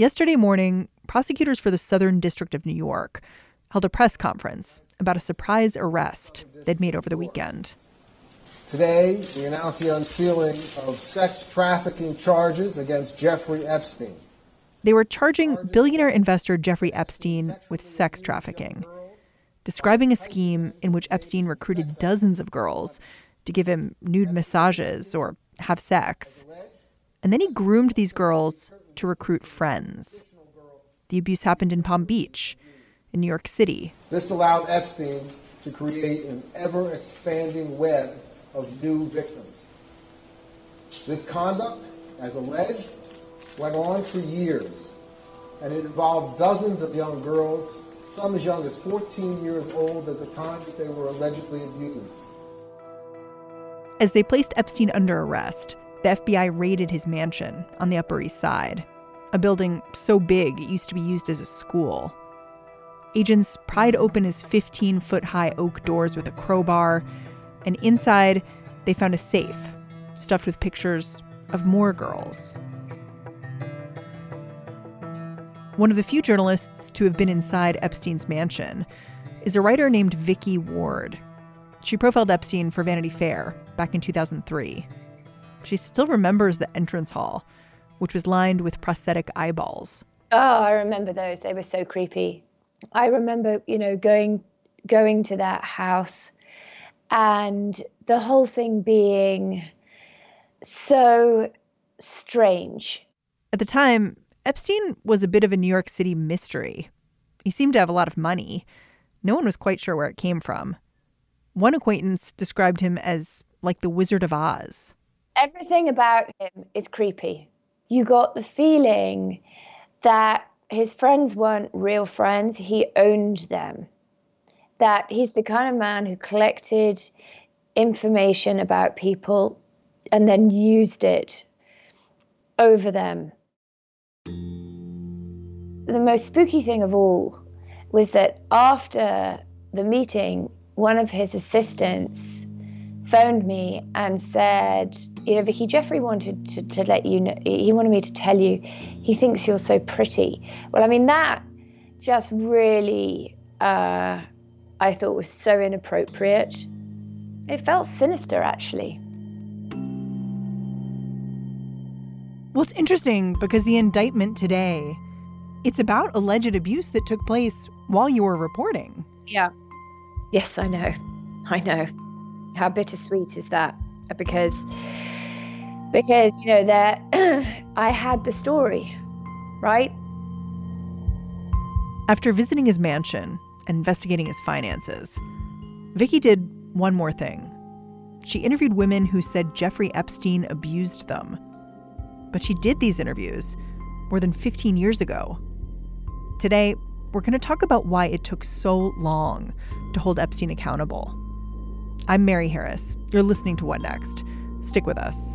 Yesterday morning, prosecutors for the Southern District of New York held a press conference about a surprise arrest they'd made over the weekend. Today, we announce the unsealing of sex trafficking charges against Jeffrey Epstein. They were charging billionaire investor Jeffrey Epstein with sex trafficking, describing a scheme in which Epstein recruited dozens of girls to give him nude massages or have sex. And then he groomed these girls to recruit friends. The abuse happened in Palm Beach, in New York City. This allowed Epstein to create an ever expanding web of new victims. This conduct, as alleged, went on for years, and it involved dozens of young girls, some as young as 14 years old at the time that they were allegedly abused. As they placed Epstein under arrest, the FBI raided his mansion on the Upper East Side, a building so big it used to be used as a school. Agents pried open his 15 foot high oak doors with a crowbar, and inside, they found a safe stuffed with pictures of more girls. One of the few journalists to have been inside Epstein's mansion is a writer named Vicky Ward. She profiled Epstein for Vanity Fair back in 2003. She still remembers the entrance hall, which was lined with prosthetic eyeballs. Oh, I remember those. They were so creepy. I remember, you know, going going to that house and the whole thing being so strange. At the time, Epstein was a bit of a New York City mystery. He seemed to have a lot of money. No one was quite sure where it came from. One acquaintance described him as like the Wizard of Oz. Everything about him is creepy. You got the feeling that his friends weren't real friends, he owned them. That he's the kind of man who collected information about people and then used it over them. The most spooky thing of all was that after the meeting, one of his assistants phoned me and said, You know, Vicky, Jeffrey wanted to, to let you know, he wanted me to tell you he thinks you're so pretty. Well, I mean, that just really, uh, I thought was so inappropriate. It felt sinister, actually. Well, it's interesting because the indictment today, it's about alleged abuse that took place while you were reporting. Yeah. Yes, I know. I know. How bittersweet is that? Because because you know that I had the story, right? After visiting his mansion and investigating his finances, Vicky did one more thing. She interviewed women who said Jeffrey Epstein abused them. But she did these interviews more than 15 years ago. Today, we're going to talk about why it took so long to hold Epstein accountable. I'm Mary Harris. You're listening to What Next? Stick with us.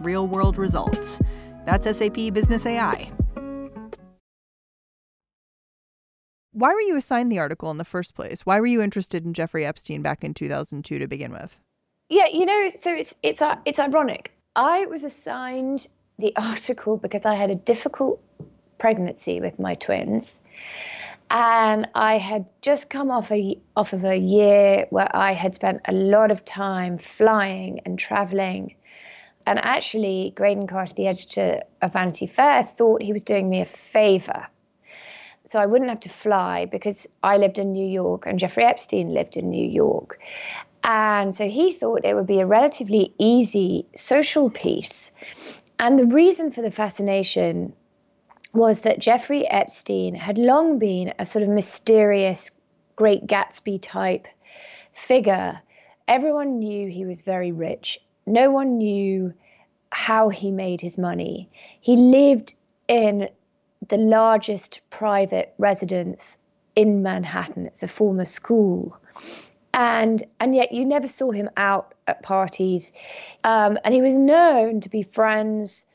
real world results. That's SAP Business AI. Why were you assigned the article in the first place? Why were you interested in Jeffrey Epstein back in 2002 to begin with? Yeah, you know, so it's it's uh, it's ironic. I was assigned the article because I had a difficult pregnancy with my twins. And I had just come off a off of a year where I had spent a lot of time flying and traveling. And actually, Graydon Carter, the editor of Vanity Fair, thought he was doing me a favor. So I wouldn't have to fly because I lived in New York and Jeffrey Epstein lived in New York. And so he thought it would be a relatively easy social piece. And the reason for the fascination was that Jeffrey Epstein had long been a sort of mysterious, great Gatsby type figure. Everyone knew he was very rich. No one knew how he made his money. He lived in the largest private residence in Manhattan. It's a former school. And, and yet you never saw him out at parties. Um, and he was known to be friends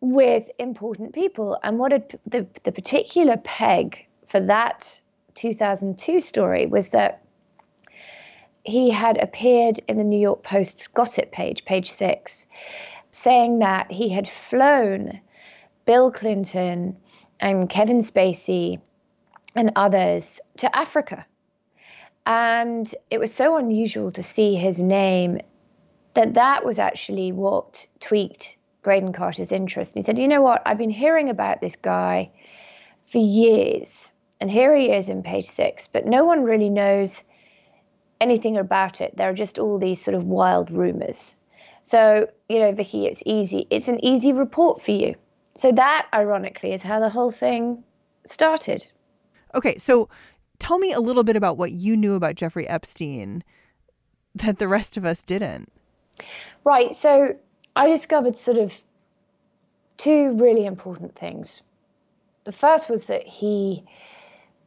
with important people. And what had, the, the particular peg for that 2002 story was that he had appeared in the New York Post's gossip page, page six, saying that he had flown Bill Clinton and Kevin Spacey and others to Africa. And it was so unusual to see his name that that was actually what tweaked Graydon Carter's interest. And he said, You know what? I've been hearing about this guy for years. And here he is in page six, but no one really knows anything about it. There are just all these sort of wild rumors. So, you know, Vicky, it's easy. It's an easy report for you. So, that ironically is how the whole thing started. Okay. So, tell me a little bit about what you knew about Jeffrey Epstein that the rest of us didn't. Right. So, I discovered sort of two really important things. The first was that he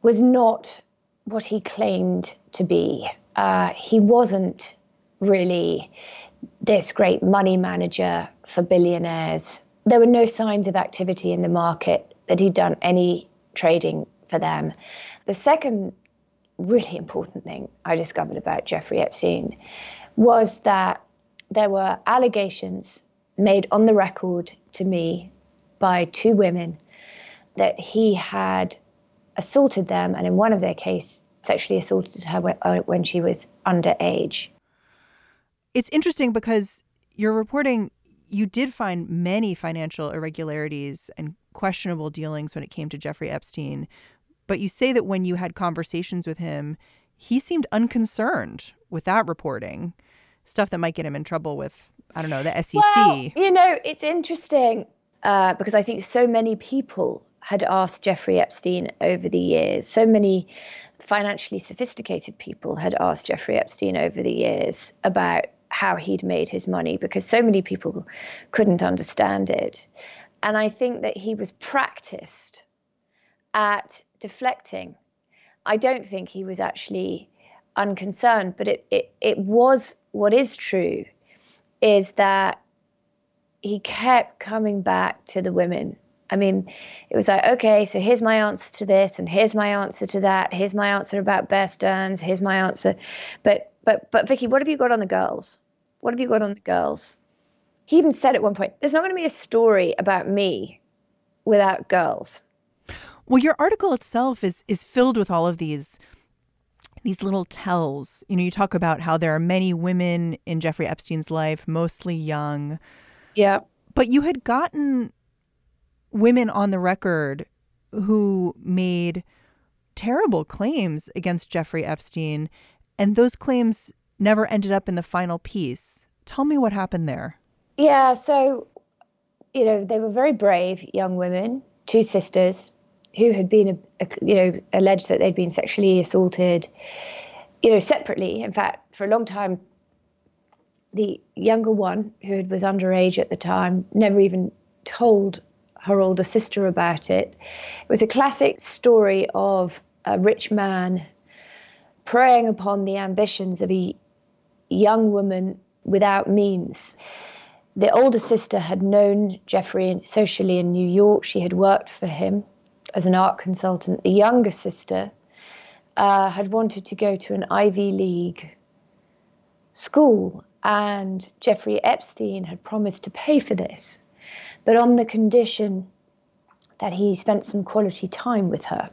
was not what he claimed to be. Uh, he wasn't really this great money manager for billionaires. There were no signs of activity in the market that he'd done any trading for them. The second really important thing I discovered about Jeffrey Epstein was that there were allegations made on the record to me by two women that he had assaulted them, and in one of their case, sexually assaulted her when, uh, when she was underage. It's interesting because you're reporting you did find many financial irregularities and questionable dealings when it came to Jeffrey Epstein, but you say that when you had conversations with him, he seemed unconcerned with that reporting, stuff that might get him in trouble with I don't know, the SEC. Well, you know, it's interesting uh, because I think so many people had asked Jeffrey Epstein over the years. So many financially sophisticated people had asked Jeffrey Epstein over the years about how he'd made his money because so many people couldn't understand it. And I think that he was practiced at deflecting. I don't think he was actually unconcerned, but it, it, it was what is true is that he kept coming back to the women. I mean, it was like, okay, so here's my answer to this, and here's my answer to that. Here's my answer about Bear Stearns. Here's my answer. But but but Vicky, what have you got on the girls? What have you got on the girls? He even said at one point, "There's not going to be a story about me without girls." Well, your article itself is is filled with all of these these little tells. You know, you talk about how there are many women in Jeffrey Epstein's life, mostly young. Yeah. But you had gotten women on the record who made terrible claims against Jeffrey Epstein, and those claims never ended up in the final piece. Tell me what happened there. Yeah, so, you know, they were very brave young women, two sisters, who had been, you know, alleged that they'd been sexually assaulted, you know, separately. In fact, for a long time, the younger one, who was underage at the time, never even told her older sister about it. It was a classic story of a rich man preying upon the ambitions of a young woman without means. The older sister had known Jeffrey socially in New York. She had worked for him as an art consultant. The younger sister uh, had wanted to go to an Ivy League school, and Jeffrey Epstein had promised to pay for this, but on the condition that he spent some quality time with her.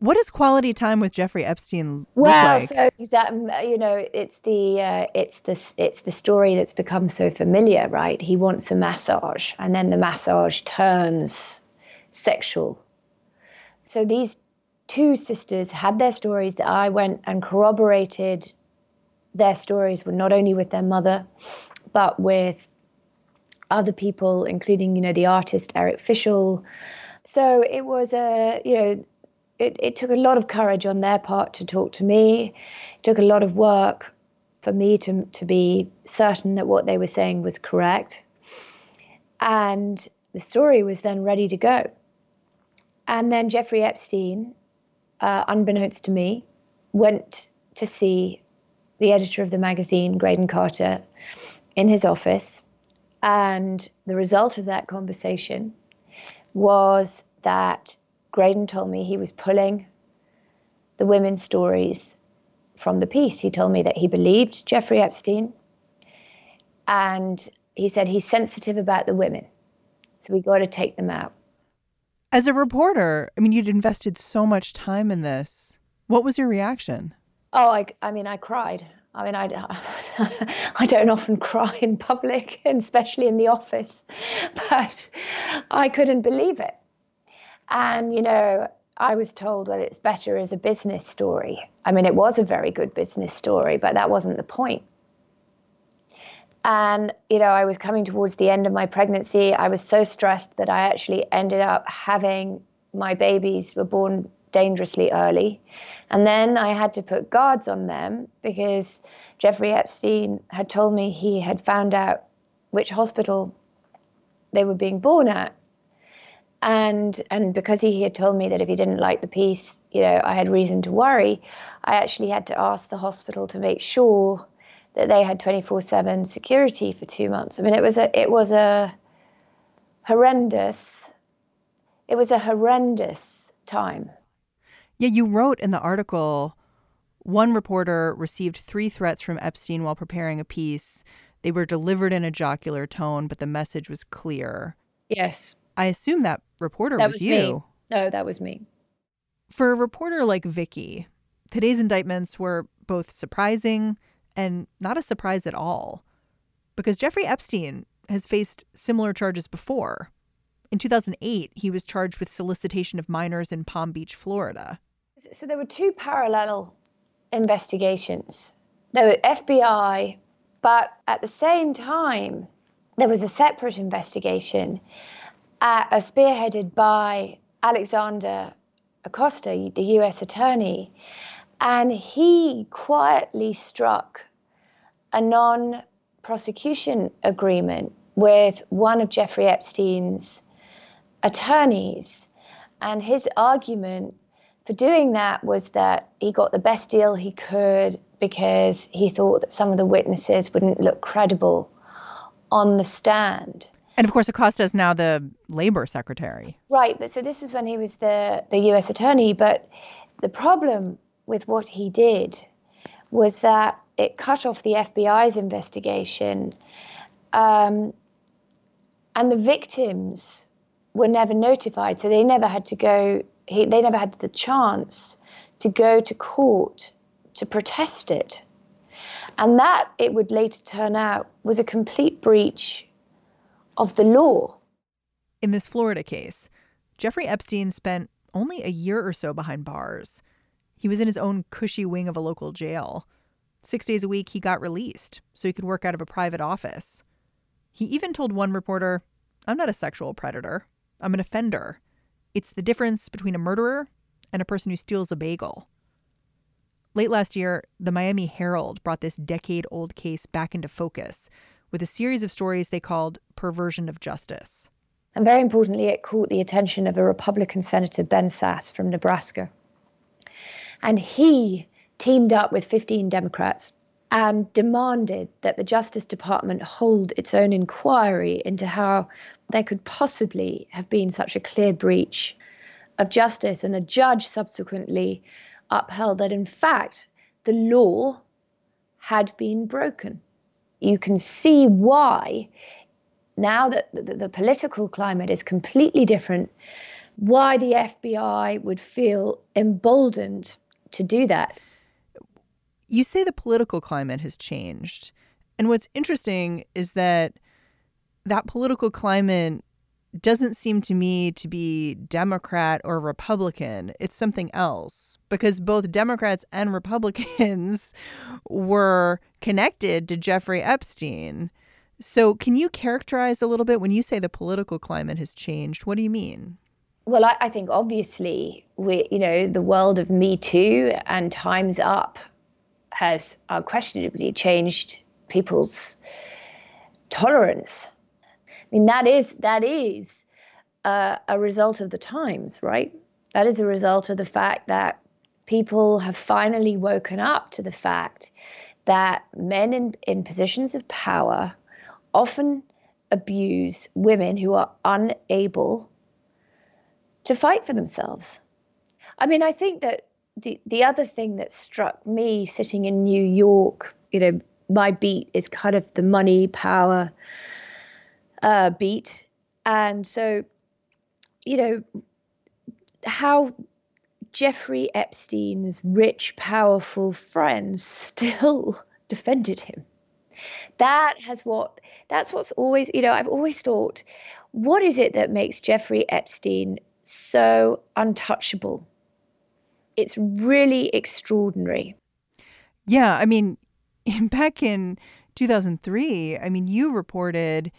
What does quality time with Jeffrey Epstein look well, like? so exactly, you know, it's the uh, it's the it's the story that's become so familiar, right? He wants a massage, and then the massage turns sexual. So these two sisters had their stories that I went and corroborated their stories were not only with their mother, but with other people, including, you know, the artist Eric Fischl. So it was a, you know, it, it took a lot of courage on their part to talk to me. It took a lot of work for me to, to be certain that what they were saying was correct. And the story was then ready to go. And then Jeffrey Epstein, uh, unbeknownst to me, went to see the editor of the magazine, Graydon Carter, in his office. And the result of that conversation was that Graydon told me he was pulling the women's stories from the piece. He told me that he believed Jeffrey Epstein and he said he's sensitive about the women. So we got to take them out. As a reporter, I mean, you'd invested so much time in this. What was your reaction? Oh, I, I mean, I cried. I mean, I, I don't often cry in public, and especially in the office, but I couldn't believe it. And, you know, I was told, well, it's better as a business story. I mean, it was a very good business story, but that wasn't the point. And, you know, I was coming towards the end of my pregnancy. I was so stressed that I actually ended up having my babies were born dangerously early. And then I had to put guards on them because Jeffrey Epstein had told me he had found out which hospital they were being born at. And and because he had told me that if he didn't like the piece, you know, I had reason to worry, I actually had to ask the hospital to make sure that they had 24/7 security for 2 months. I mean, it was a it was a horrendous it was a horrendous time. Yeah, you wrote in the article one reporter received three threats from Epstein while preparing a piece. They were delivered in a jocular tone, but the message was clear. Yes. I assume that reporter that was, was you. me. No, that was me. For a reporter like Vicky, today's indictments were both surprising and not a surprise at all. Because Jeffrey Epstein has faced similar charges before. In 2008, he was charged with solicitation of minors in Palm Beach, Florida. So there were two parallel investigations. There were FBI, but at the same time, there was a separate investigation uh, spearheaded by Alexander Acosta, the US attorney, and he quietly struck a non prosecution agreement with one of Jeffrey Epstein's attorneys. And his argument for doing that was that he got the best deal he could because he thought that some of the witnesses wouldn't look credible on the stand. And of course, Acosta is now the labor secretary. Right. But so this was when he was the, the US attorney. But the problem with what he did was that it cut off the FBI's investigation. Um, and the victims were never notified. So they never had to go, he, they never had the chance to go to court to protest it. And that, it would later turn out, was a complete breach of the law. In this Florida case, Jeffrey Epstein spent only a year or so behind bars. He was in his own cushy wing of a local jail. Six days a week, he got released so he could work out of a private office. He even told one reporter, I'm not a sexual predator, I'm an offender. It's the difference between a murderer and a person who steals a bagel. Late last year, the Miami Herald brought this decade old case back into focus with a series of stories they called Perversion of Justice. And very importantly, it caught the attention of a Republican Senator, Ben Sasse from Nebraska. And he teamed up with 15 Democrats and demanded that the Justice Department hold its own inquiry into how there could possibly have been such a clear breach of justice. And a judge subsequently upheld that, in fact, the law had been broken. You can see why now that the, the political climate is completely different, why the FBI would feel emboldened to do that. You say the political climate has changed. And what's interesting is that that political climate doesn't seem to me to be Democrat or Republican. It's something else because both Democrats and Republicans were connected to Jeffrey Epstein. So, can you characterize a little bit when you say the political climate has changed? What do you mean? Well, I, I think obviously we, you know, the world of Me Too and Times Up has unquestionably changed people's tolerance I mean, that is that is uh, a result of the times, right? That is a result of the fact that people have finally woken up to the fact that men in, in positions of power often abuse women who are unable to fight for themselves. I mean, I think that the, the other thing that struck me sitting in New York, you know, my beat is kind of the money, power, uh, beat. And so, you know, how Jeffrey Epstein's rich, powerful friends still defended him. That has what that's what's always, you know, I've always thought, what is it that makes Jeffrey Epstein so untouchable? It's really extraordinary. Yeah, I mean, back in 2003, I mean, you reported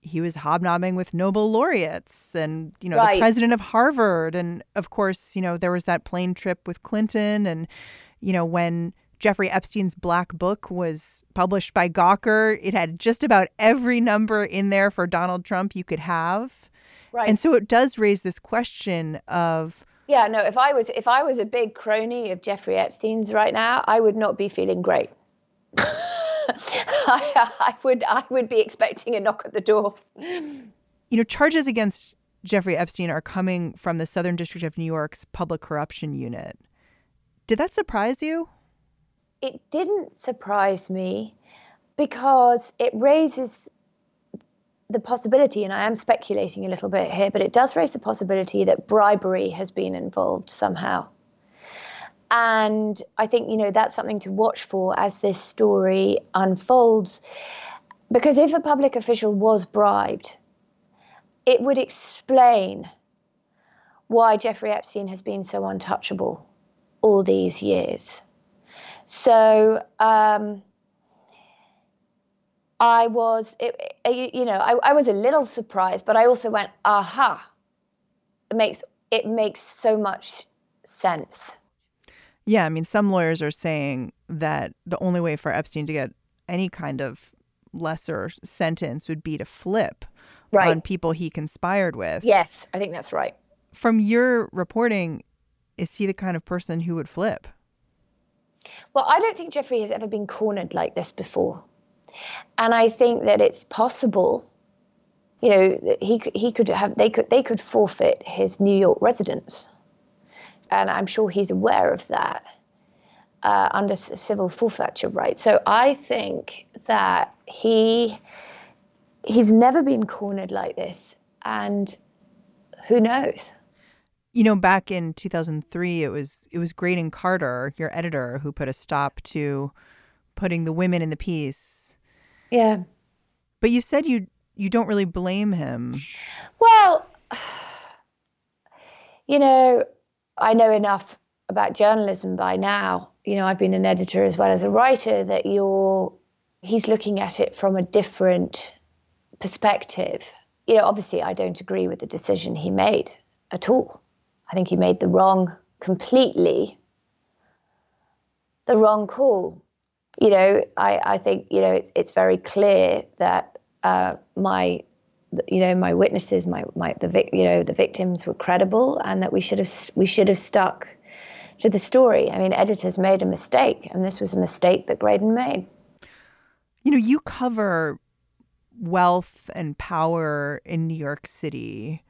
he was hobnobbing with Nobel laureates and, you know, right. the president of Harvard. And of course, you know, there was that plane trip with Clinton. And, you know, when Jeffrey Epstein's Black Book was published by Gawker, it had just about every number in there for Donald Trump you could have. Right. And so it does raise this question of. Yeah, no, if I was if I was a big crony of Jeffrey Epstein's right now, I would not be feeling great. I, I would I would be expecting a knock at the door. You know, charges against Jeffrey Epstein are coming from the Southern District of New York's Public Corruption Unit. Did that surprise you? It didn't surprise me because it raises the possibility, and I am speculating a little bit here, but it does raise the possibility that bribery has been involved somehow. And I think, you know, that's something to watch for as this story unfolds. Because if a public official was bribed, it would explain why Jeffrey Epstein has been so untouchable all these years. So, um, I was, it, you know, I, I was a little surprised, but I also went, aha, it makes it makes so much sense. Yeah, I mean, some lawyers are saying that the only way for Epstein to get any kind of lesser sentence would be to flip right. on people he conspired with. Yes, I think that's right. From your reporting, is he the kind of person who would flip? Well, I don't think Jeffrey has ever been cornered like this before. And I think that it's possible, you know, he he could have they could they could forfeit his New York residence and I'm sure he's aware of that uh, under civil forfeiture right. So I think that he he's never been cornered like this, and who knows. You know, back in 2003, it was it was Graydon Carter, your editor, who put a stop to putting the women in the piece. Yeah. But you said you you don't really blame him. Well, you know, I know enough about journalism by now. You know, I've been an editor as well as a writer that you're he's looking at it from a different perspective. You know, obviously I don't agree with the decision he made at all. I think he made the wrong completely the wrong call. You know, I, I think, you know, it's it's very clear that uh, my you know my witnesses my my the vic, you know the victims were credible and that we should have we should have stuck to the story. I mean editors made a mistake and this was a mistake that graydon made. You know you cover wealth and power in new york city.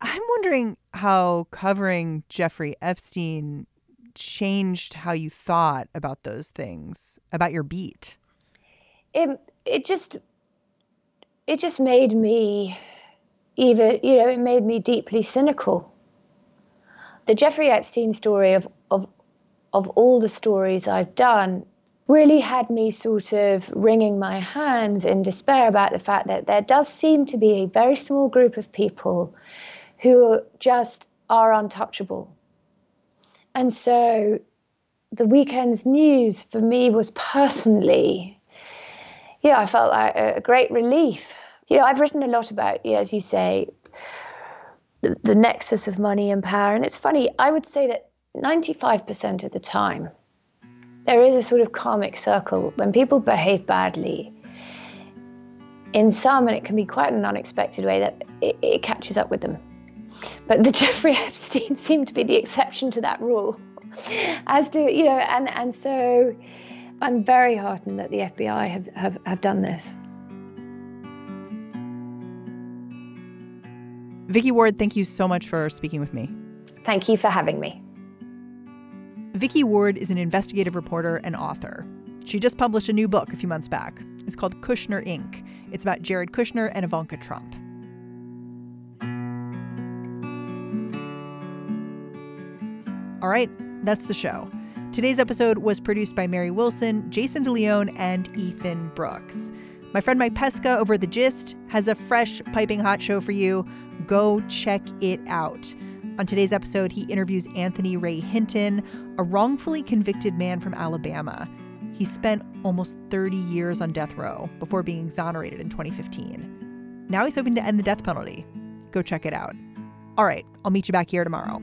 I'm wondering how covering jeffrey epstein changed how you thought about those things about your beat it, it just it just made me even, you know, it made me deeply cynical. The Jeffrey Epstein story of, of, of all the stories I've done really had me sort of wringing my hands in despair about the fact that there does seem to be a very small group of people who just are untouchable. And so the weekend's news for me was personally, yeah, I felt like a great relief. You know, I've written a lot about, as you say, the, the nexus of money and power. And it's funny, I would say that 95% of the time, there is a sort of karmic circle when people behave badly. In some, and it can be quite an unexpected way, that it, it catches up with them. But the Jeffrey Epstein seemed to be the exception to that rule. As do, you know, and, and so I'm very heartened that the FBI have, have, have done this. Vicky Ward, thank you so much for speaking with me. Thank you for having me. Vicky Ward is an investigative reporter and author. She just published a new book a few months back. It's called Kushner Inc. It's about Jared Kushner and Ivanka Trump. All right, that's the show. Today's episode was produced by Mary Wilson, Jason DeLeon, and Ethan Brooks. My friend Mike Pesca over at The Gist has a fresh, piping hot show for you. Go check it out. On today's episode, he interviews Anthony Ray Hinton, a wrongfully convicted man from Alabama. He spent almost 30 years on death row before being exonerated in 2015. Now he's hoping to end the death penalty. Go check it out. All right, I'll meet you back here tomorrow.